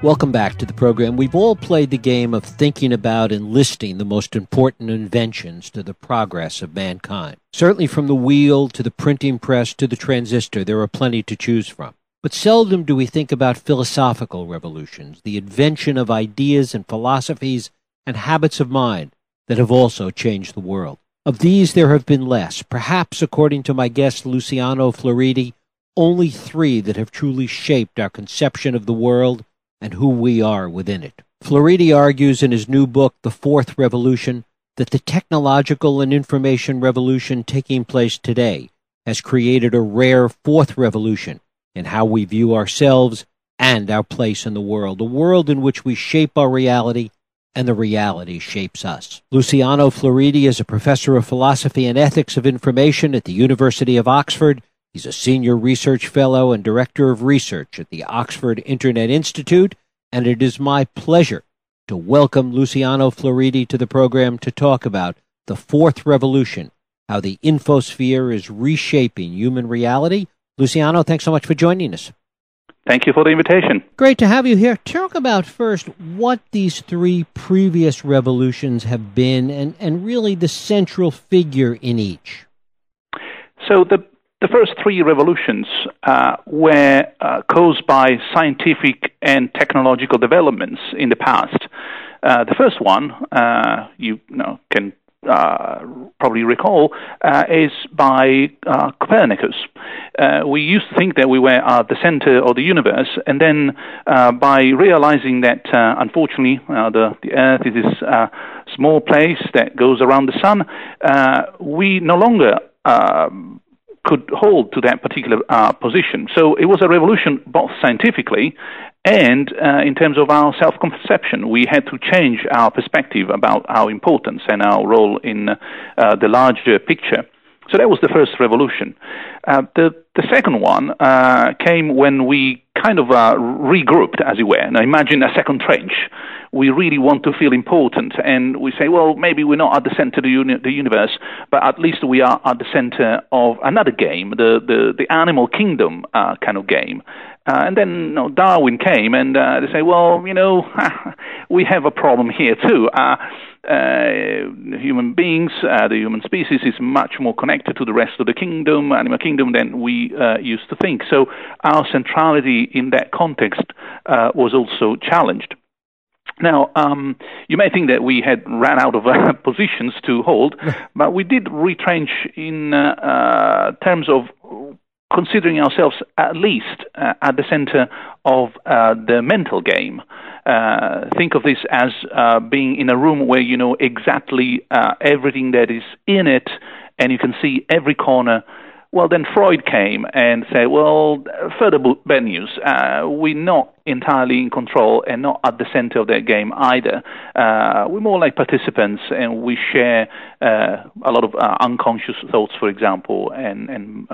Welcome back to the program. We've all played the game of thinking about and listing the most important inventions to the progress of mankind. Certainly from the wheel to the printing press to the transistor, there are plenty to choose from. But seldom do we think about philosophical revolutions, the invention of ideas and philosophies and habits of mind that have also changed the world. Of these, there have been less, perhaps, according to my guest Luciano Floridi, only three that have truly shaped our conception of the world and who we are within it. Floridi argues in his new book, The Fourth Revolution, that the technological and information revolution taking place today has created a rare fourth revolution in how we view ourselves and our place in the world, a world in which we shape our reality and the reality shapes us. Luciano Floridi is a professor of philosophy and ethics of information at the University of Oxford He's a senior research fellow and director of research at the Oxford Internet Institute, and it is my pleasure to welcome Luciano Floridi to the program to talk about the fourth revolution, how the infosphere is reshaping human reality. Luciano, thanks so much for joining us. Thank you for the invitation. Great to have you here. Talk about first what these three previous revolutions have been and, and really the central figure in each. So, the the first three revolutions uh, were uh, caused by scientific and technological developments in the past. Uh, the first one, uh, you, know, can uh, probably recall, uh, is by Copernicus. we used to think that we were at the center of the universe, and then by realizing that unfortunately the, the Earth is this small place that goes around the sun, we no longer um, could hold to that particular uh, position. So it was a revolution both scientifically and uh, in terms of our self conception. We had to change our perspective about our importance and our role in uh, the larger picture. So that was the first revolution. Uh, the the second one uh, came when we kind of uh, regrouped, as it were. Now imagine a second trench. We really want to feel important, and we say, well, maybe we're not at the center of the, uni- the universe, but at least we are at the center of another game, the the, the animal kingdom uh, kind of game. Uh, and then you know, Darwin came, and uh, they say, well, you know, we have a problem here too. Uh, uh, human beings, uh, the human species, is much more connected to the rest of the kingdom, animal kingdom, than we uh, used to think. So our centrality in that context uh, was also challenged. Now, um, you may think that we had ran out of uh, positions to hold, but we did retrench in uh, terms of considering ourselves at least at the center of the mental game. Uh, think of this as uh, being in a room where you know exactly uh, everything that is in it, and you can see every corner. Well, then Freud came and said, well, further bad news. Uh, we're not entirely in control and not at the center of that game either. Uh, we're more like participants and we share uh, a lot of unconscious thoughts, for example, and, and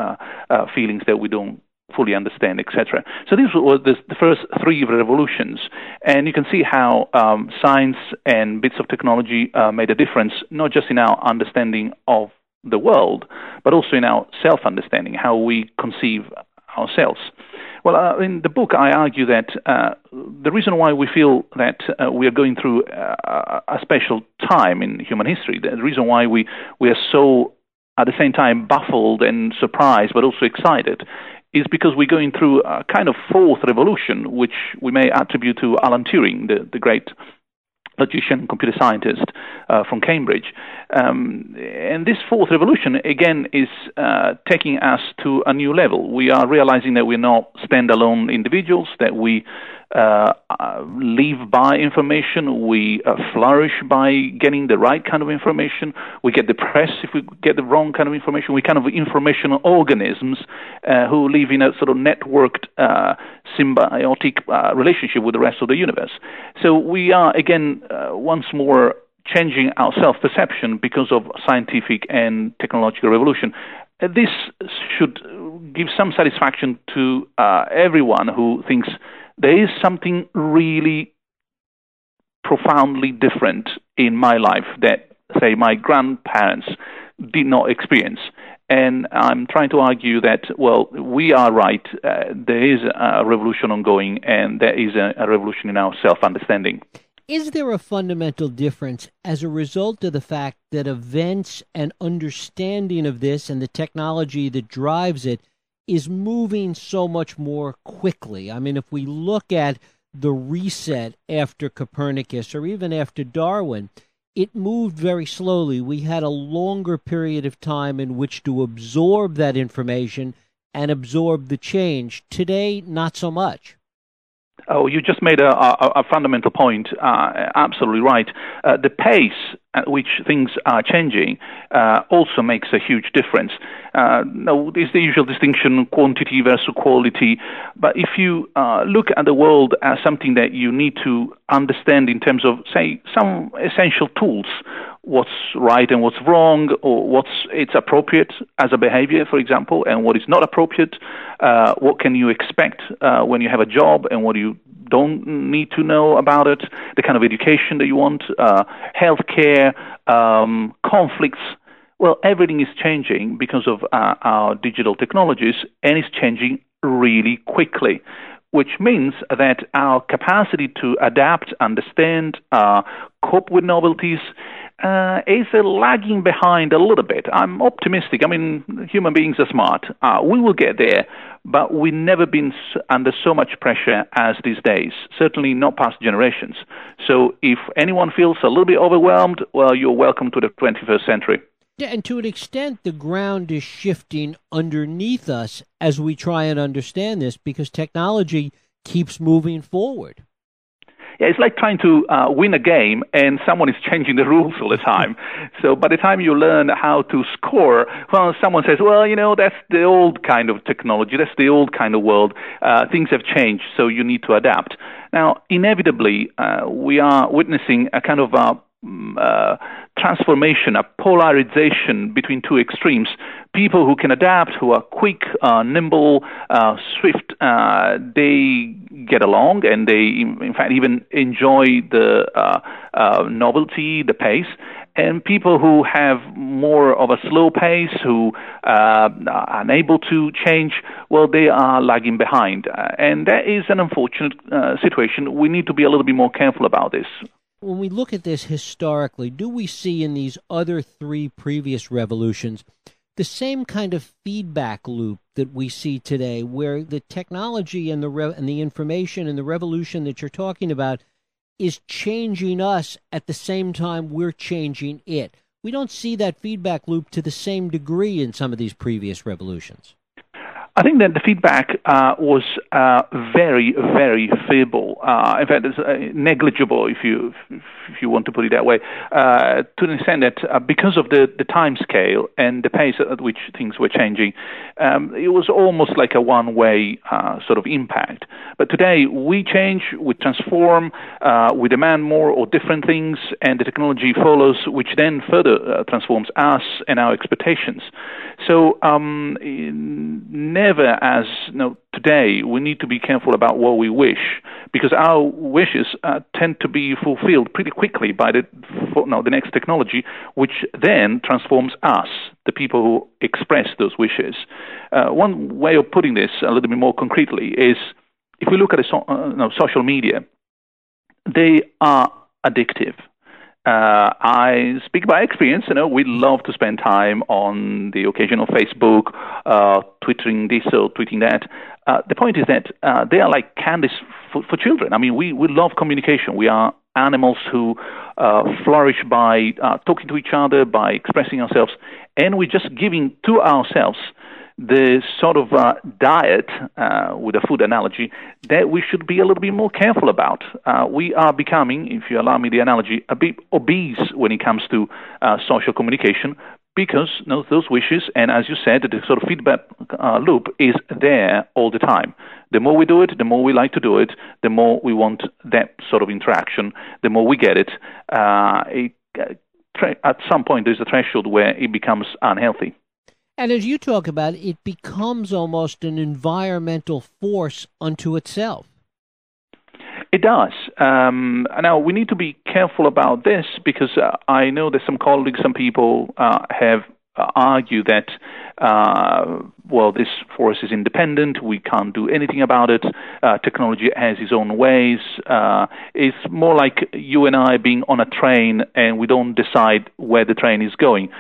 feelings that we don't fully understand, etc. So these were the, the, first three revolutions, and you can see how um, science and bits of technology uh, made a difference, not just in our understanding of the world, but also in our self-understanding, how we conceive ourselves. Well, uh, in the book, I argue that uh, the reason why we feel that uh, we are going through uh, a special time in human history, the reason why we, we are so at the same time baffled and surprised, but also excited, is because we're going through a kind of fourth revolution, which we may attribute to Alan Turing, the, the great logician computer scientist uh, from Cambridge. Um, and this fourth revolution, again, is uh, taking us to a new level. We are realizing that we're not standalone individuals, that we uh, live by information. We uh, flourish by getting the right kind of information. We get depressed if we get the wrong kind of information. We kind of informational organisms uh, who live in a sort of networked, uh, symbiotic uh, relationship with the rest of the universe. So we are again once more changing our self-perception because of scientific and technological revolution. This should give some satisfaction to everyone who thinks there is something really profoundly different in my life that, say, my grandparents did not experience. And I'm trying to argue that, well, we are right. Uh, there is a revolution ongoing, and there is a, a revolution in our self understanding. Is there a fundamental difference as a result of the fact that events and understanding of this and the technology that drives it is moving so much more quickly? I mean, if we look at the reset after Copernicus or even after Darwin, it moved very slowly. We had a longer period of time in which to absorb that information and absorb the change. Today, not so much. Oh, you just made a, a, a fundamental point. Uh, absolutely right. Uh, the pace which things are changing uh, also makes a huge difference. Uh, now, there's the usual distinction quantity versus quality, but if you uh, look at the world as something that you need to understand in terms of, say, some essential tools, what's right and what's wrong, or what's it's appropriate as a behavior, for example, and what is not appropriate, uh, what can you expect uh, when you have a job, and what you don't need to know about it, the kind of education that you want, uh, healthcare, um, conflicts. Well, everything is changing because of uh, our digital technologies, and it's changing really quickly, which means that our capacity to adapt, understand, uh, cope with novelties uh, is lagging behind a little bit. I'm optimistic. I mean, human beings are smart. Uh, we will get there, but we've never been under so much pressure as these days, certainly not past generations. So if anyone feels a little bit overwhelmed, well, you're welcome to the 21st century. Yeah, and to an extent, the ground is shifting underneath us as we try and understand this because technology keeps moving forward. Yeah, it's like trying to uh, win a game and someone is changing the rules all the time. so by the time you learn how to score, well, someone says, well, you know, that's the old kind of technology, that's the old kind of world. Uh, things have changed, so you need to adapt. Now, inevitably, uh, we are witnessing a kind of uh, mm, uh, transformation, a polarization between two extremes. People who can adapt, who are quick, uh, nimble, uh, swift, uh, they get along and they, in fact, even enjoy the uh, uh, novelty, the pace. And people who have more of a slow pace, who uh, are unable to change, well, they are lagging behind. and that is an unfortunate situation. We need to be a little bit more careful about this when we look at this historically, do we see in these other three previous revolutions the same kind of feedback loop that we see today, where the technology and the re- and the information and the revolution that you're talking about is changing us at the same time we're changing it? We don't see that feedback loop to the same degree in some of these previous revolutions. I think that the feedback uh, was uh, very, very feeble. Uh, in fact, it's uh, negligible, if you if you want to put it that way, uh, to the extent that uh, because of the, the time scale and the pace at which things were changing, um, it was almost like a one-way sort of impact. But today, we change, we transform, we demand more or different things, and the technology follows, which then further transforms us and our expectations. So, um, never as you know, today, we need to be careful about what we wish because our wishes uh, tend to be fulfilled pretty quickly by the, for, no, the next technology, which then transforms us, the people who express those wishes. Uh, one way of putting this a little bit more concretely is if we look at so, uh, no, social media, they are addictive. Uh, I speak by experience. You know, we love to spend time on the occasional Facebook, uh, twittering this or tweeting that. Uh, the point is that uh, they are like candies for, for, children. I mean, we, we love communication. We are animals who uh, flourish by uh, talking to each other, by expressing ourselves, and we're just giving to ourselves the sort of uh, diet, uh, with a food analogy, that we should be a little bit more careful about. Uh, we are becoming, if you allow me the analogy, a bit obese when it comes to uh, social communication because you know, those wishes, and as you said, the sort of feedback uh, loop is there all the time. The more we do it, the more we like to do it, the more we want that sort of interaction, the more we get it. Uh, it at some point, there's a threshold where it becomes unhealthy. And as you talk about, it becomes almost an environmental force unto itself. It does. Um, now, we need to be careful about this because uh, I know that some colleagues, some people uh, have argued that, uh, well, this force is independent, we can't do anything about it, uh, technology has its own ways. Uh, it's more like you and I being on a train and we don't decide where the train is going.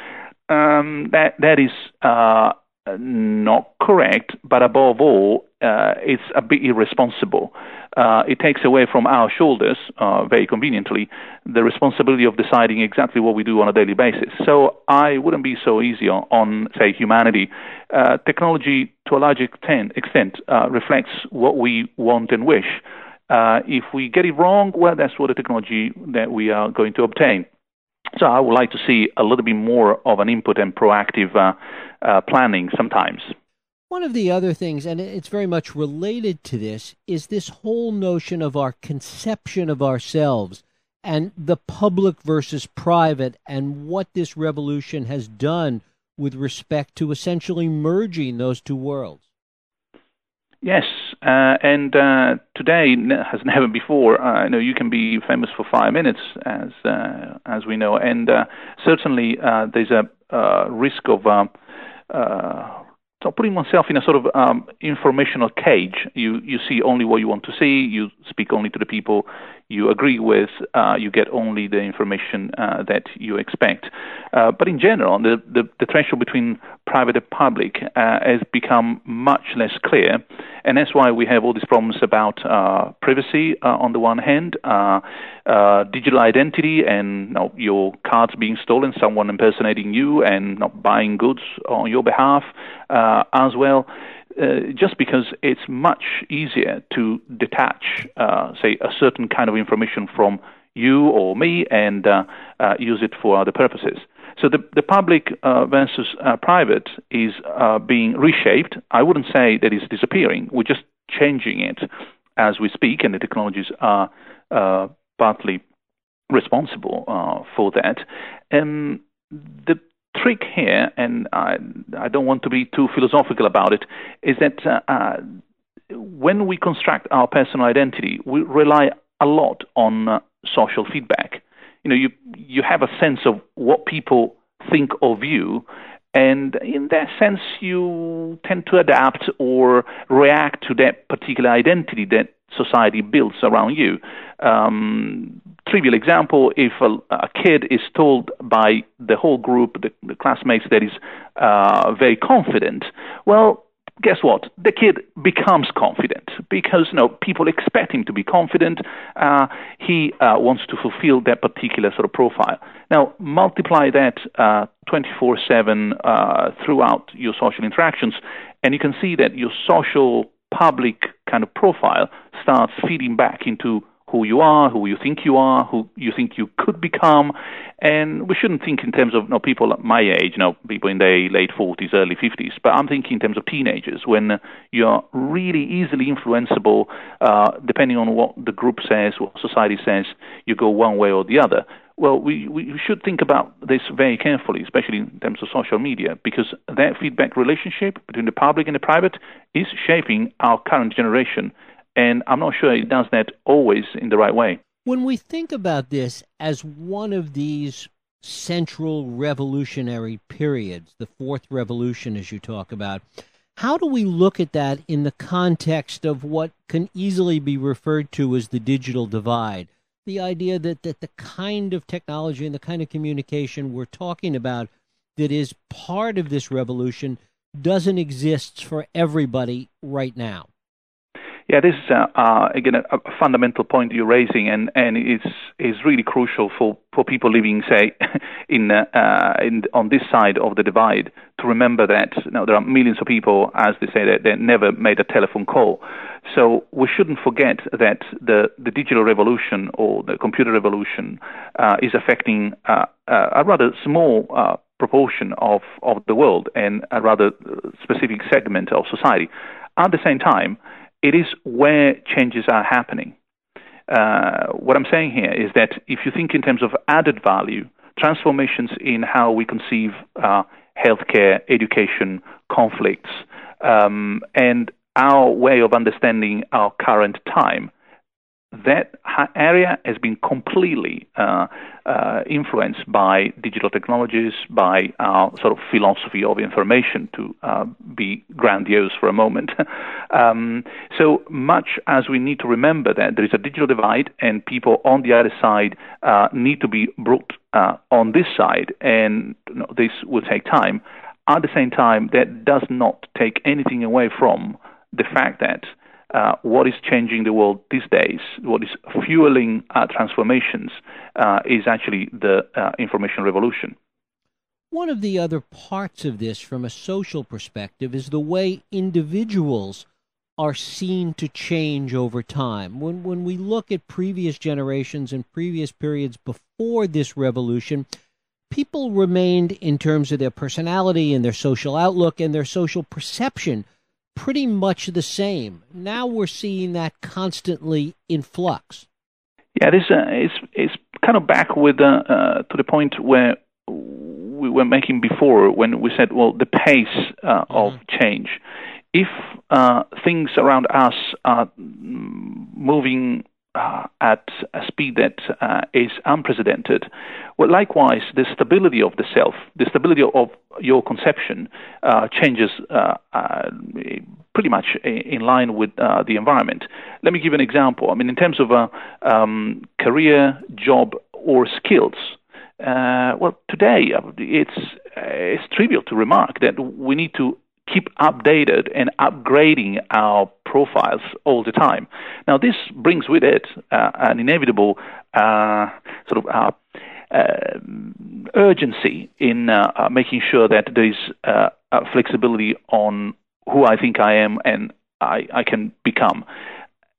Um, that that is uh, not correct, but above all, uh, it's a bit irresponsible. Uh, it takes away from our shoulders, uh, very conveniently, the responsibility of deciding exactly what we do on a daily basis. So I wouldn't be so easy on, on say, humanity. Uh, technology, to a large extent, extent uh, reflects what we want and wish. Uh, if we get it wrong, well, that's what the technology that we are going to obtain. So I would like to see a little bit more of an input and proactive uh, uh, planning sometimes. One of the other things, and it's very much related to this, is this whole notion of our conception of ourselves and the public versus private, and what this revolution has done with respect to essentially merging those two worlds. Yes, uh, and uh, today as never before. Uh, you know, you can be famous for five minutes, as uh, as we know, and uh, certainly uh, there's a risk of um, putting oneself in a sort of um, informational cage. You you see only what you want to see. You speak only to the people you agree with. Uh, you get only the information uh, that you expect. Uh, but in general, the, the, the threshold between private and public uh, has become much less clear, and that's why we have all these problems about uh, privacy uh, on the one hand, digital identity, and you know, your cards being stolen, someone impersonating you, and not buying goods on your behalf as well. Uh, just because it's much easier to detach, uh, say, a certain kind of information from you or me and uh, uh use it for other purposes. So the, the public uh, versus private is being reshaped. I wouldn't say that it's disappearing. We're just changing it as we speak, and the technologies are partly responsible for that. The trick here, and I, I don't want to be too philosophical about it, is that uh, uh, when we construct our personal identity, we rely a lot on uh, social feedback. You know, you you have a sense of what people think of you, and in that sense, you tend to adapt or react to that particular identity that society builds around you. Um, trivial example, if a, a, kid is told by the whole group, the, the classmates, that is uh, very confident, well, guess what? The kid becomes confident because you know, people expect him to be confident. Uh, he uh, wants to fulfill that particular sort of profile. Now, multiply that uh, 24 7 uh, throughout your social interactions, and you can see that your social public kind of profile starts feeding back into who you are, who you think you are, who you think you could become. And we shouldn't think in terms of you know, people at my age, you know, people in their late 40s, early 50s, but I'm thinking in terms of teenagers when you're really easily influenceable, uh, depending on what the group says, what society says, you go one way or the other. Well, we, we should think about this very carefully, especially in terms of social media, because that feedback relationship between the public and the private is shaping our current generation and I'm not sure it does that always in the right way. When we think about this as one of these central revolutionary periods, the fourth revolution, as you talk about, how do we look at that in the context of what can easily be referred to as the digital divide? The idea that, that the kind of technology and the kind of communication we're talking about that is part of this revolution doesn't exist for everybody right now. Yeah, this is uh, uh, again a, a, fundamental point you're raising, and and it's is really crucial for, for people living, say, in uh, uh, in on this side of the divide to remember that you know, there are millions of people, as they say, that they never made a telephone call. So we shouldn't forget that the the digital revolution or the computer revolution uh, is affecting uh, a rather small proportion of of the world and a rather specific segment of society. At the same time it is where changes are happening. Uh, what I'm saying here is that if you think in terms of added value, transformations in how we conceive uh, healthcare, education, conflicts, um, and our way of understanding our current time, that area has been completely uh, uh, influenced by digital technologies, by our sort of philosophy of information, to uh, be grandiose for a moment. um, so much as we need to remember that there is a digital divide and people on the other side uh, need to be brought uh, on this side, and you know, this will take time. At the same time, that does not take anything away from the fact that uh, what is changing the world these days, what is fueling uh, transformations, uh, is actually the uh, information revolution. One of the other parts of this, from a social perspective, is the way individuals are seen to change over time. When, when we look at previous generations and previous periods before this revolution, people remained, in terms of their personality and their social outlook and their social perception, pretty much the same. Now we're seeing that constantly in flux. Yeah, this uh, is is kind of back with uh, uh, to the point where we were making before when we said, well, the pace uh, mm-hmm. of change. If uh, things around us are moving uh, at a speed that uh, is unprecedented. Well, likewise, the stability of the self, the stability of your conception uh, changes uh, uh, pretty much in line with uh, the environment. Let me give an example. I mean, in terms of um, career, job, or skills, well, today it's it's trivial to remark that we need to keep updated and upgrading our profiles all the time. Now, this brings with it uh, an inevitable uh, sort of uh, uh urgency in uh, making sure that there is flexibility on who I think I am and I, I can become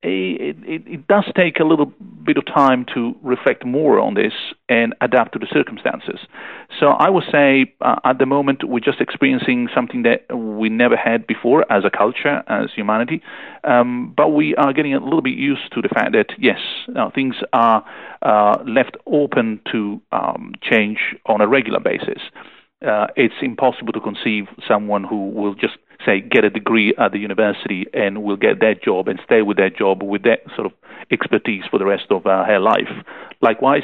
it, it, it, does take a little bit of time to reflect more on this and adapt to the circumstances. So I would say uh, at the moment we're just experiencing something that we never had before as a culture, as humanity. Um, but we are getting a little bit used to the fact that yes, uh, things are uh, left open to um, change on a regular basis. Uh, it's impossible to conceive someone who will just say, get a degree at the university and will get that job and stay with that job with that sort of expertise for the rest of uh, her life. Likewise,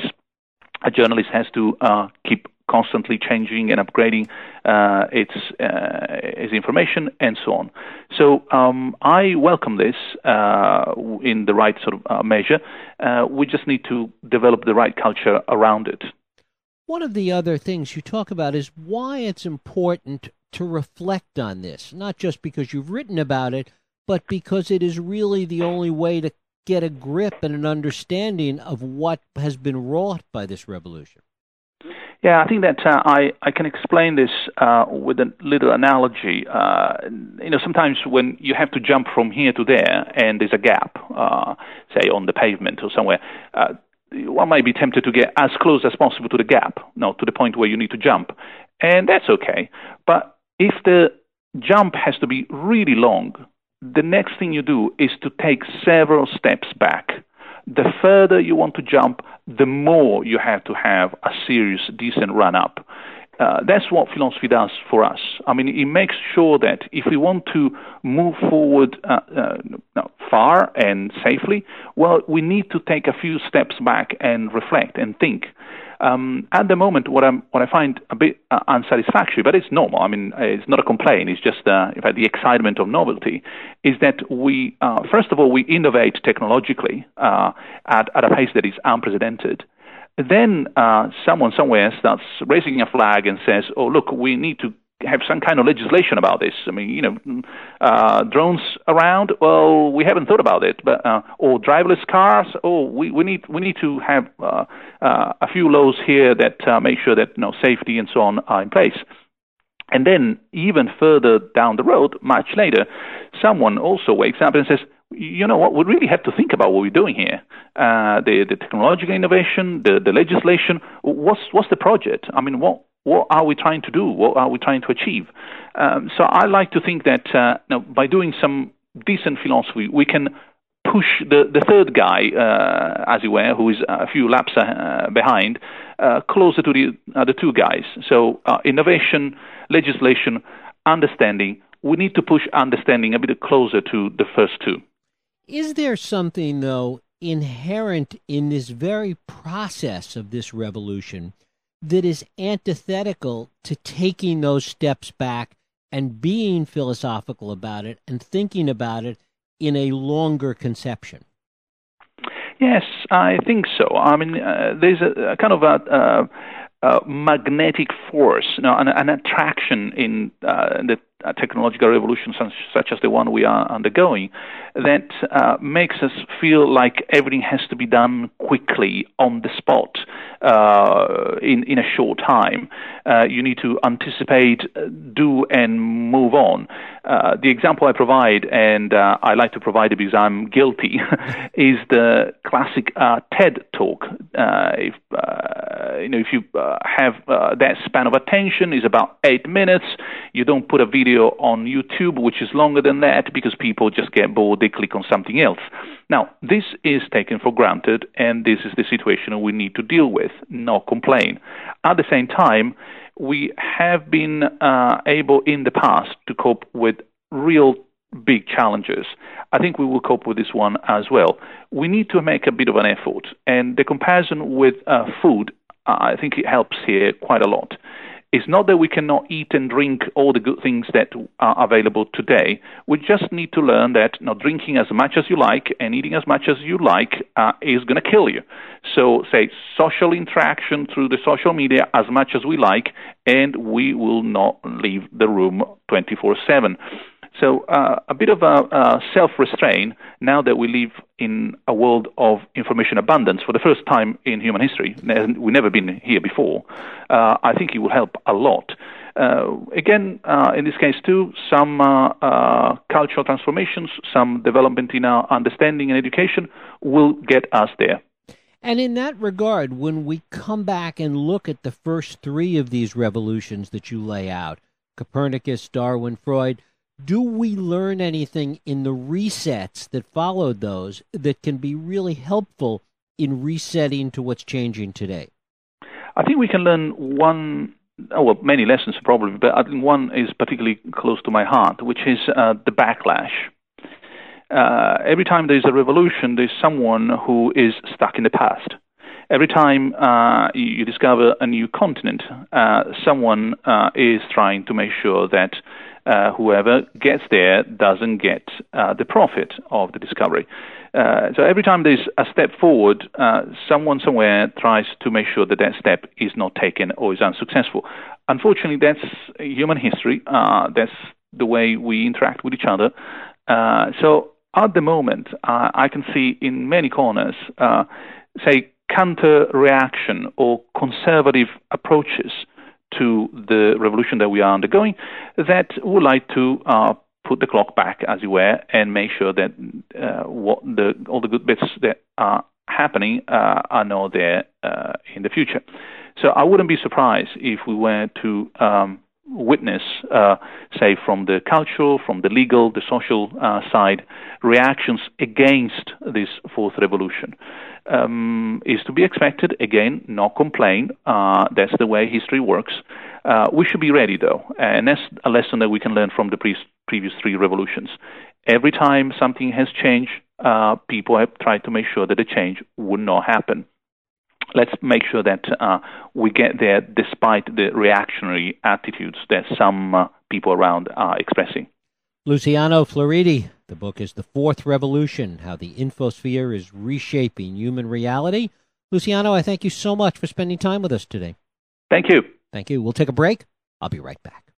a journalist has to uh, keep constantly changing and upgrading uh, its uh, its information and so on. So um, I welcome this uh, in the right sort of uh, measure. We just need to develop the right culture around it. One of the other things you talk about is why it's important to reflect on this, not just because you've written about it, but because it is really the only way to get a grip and an understanding of what has been wrought by this revolution. Yeah, I think that uh, I I can explain this uh, with a little analogy. Uh, you know, sometimes when you have to jump from here to there, and there's a gap, uh, say on the pavement or somewhere, uh, one might be tempted to get as close as possible to the gap, no, to the point where you need to jump, and that's okay. But if the jump has to be really long, the next thing you do is to take several steps back. The further you want to jump, the more you have to have a serious, decent run up. Uh, that's what philosophy does for us. I mean, it makes sure that if we want to move forward uh, uh, far and safely, well, we need to take a few steps back and reflect and think. Um, at the moment, what, I'm, what I find a bit uh, unsatisfactory, but it's normal. I mean, it's not a complaint. It's just, uh, in fact, the excitement of novelty is that we, uh, first of all, we innovate technologically uh, at, at a pace that is unprecedented. Then uh, someone somewhere starts raising a flag and says, "Oh, look, we need to have some kind of legislation about this. I mean, you know, uh, drones around. Well, we haven't thought about it, but uh, or driverless cars. Oh, we, we need we need to have uh, uh, a few laws here that uh, make sure that you know safety and so on are in place. And then even further down the road, much later, someone also wakes up and says, you know what, we really have to think about what we're doing here. Uh, the, the technological innovation, the, the legislation, what's, what's the project? I mean, what, what are we trying to do? What are we trying to achieve? Um, so I like to think that uh, by doing some decent philosophy, we can push the, the third guy, uh, as it were, who is a few laps uh, behind, uh, closer to the other two guys. So uh, innovation, legislation, understanding. We need to push understanding a bit closer to the first two. Is there something, though, inherent in this very process of this revolution that is antithetical to taking those steps back and being philosophical about it and thinking about it in a longer conception? Yes, I think so. I mean, uh, there's a, a, kind of a, a magnetic force, you know, an, an attraction in uh, the technological revolution such, as the one we are undergoing that uh, makes us feel like everything has to be done quickly on the spot uh, in in a short time. Uh, you need to anticipate, uh, do, and move on. Uh, the example I provide, and uh, I like to provide it because I'm guilty, is the classic TED talk. if you know, if you have that span of attention is about eight minutes, you don't put a video video on YouTube, which is longer than that because people just get bored, they click on something else. Now, this is taken for granted, and this is the situation we need to deal with, not complain. At the same time, we have been uh, able in the past to cope with real big challenges. I think we will cope with this one as well. We need to make a bit of an effort, and the comparison with uh, food, uh, I think it helps here quite a lot. It's not that we cannot eat and drink all the good things that are available today. We just need to learn that not drinking as much as you like and eating as much as you like uh, is going to kill you. So, say, social interaction through the social media as much as we like, and we will not leave the room 24 7. So uh, a bit of a, self-restraint now that we live in a world of information abundance for the first time in human history. We've never been here before. Uh, I think it will help a lot. Uh, again, uh, in this case too, some uh, cultural transformations, some development in our understanding and education will get us there. And in that regard, when we come back and look at the first three of these revolutions that you lay out Copernicus, Darwin, Freud do we learn anything in the resets that followed those that can be really helpful in resetting to what's changing today? I think we can learn one, oh, well, many lessons probably, but I think one is particularly close to my heart, which is uh, the backlash. Uh, every time there's a revolution, there's someone who is stuck in the past. Every time uh, you, discover a new continent, uh, someone uh, is trying to make sure that uh, whoever gets there doesn't get uh, the profit of the discovery. Uh, so every time there's a step forward, someone somewhere tries to make sure that that step is not taken or is unsuccessful. Unfortunately, that's human history. That's the way we interact with each other. So at the moment, I can see in many corners, say, counter reaction or conservative approaches to the revolution that we are undergoing that would like to uh, put the clock back, as it were, and make sure that uh, what the, all the good bits that are happening uh, are not there uh, in the future. So I wouldn't be surprised if we were to um, witness, uh, say, from the cultural, from the legal, the social uh, side, reactions against this fourth revolution. Um, is to be expected. Again, not complain. Uh, that's the way history works. Uh, we should be ready, though, and that's a lesson that we can learn from the pre- previous three revolutions. Every time something has changed, uh, people have tried to make sure that the change would not happen let's make sure that uh, we get there despite the reactionary attitudes that some uh, people around are expressing. Luciano Floridi, the book is The Fourth Revolution How the Infosphere is Reshaping Human Reality. Luciano, I thank you so much for spending time with us today. Thank you. Thank you. We'll take a break. I'll be right back.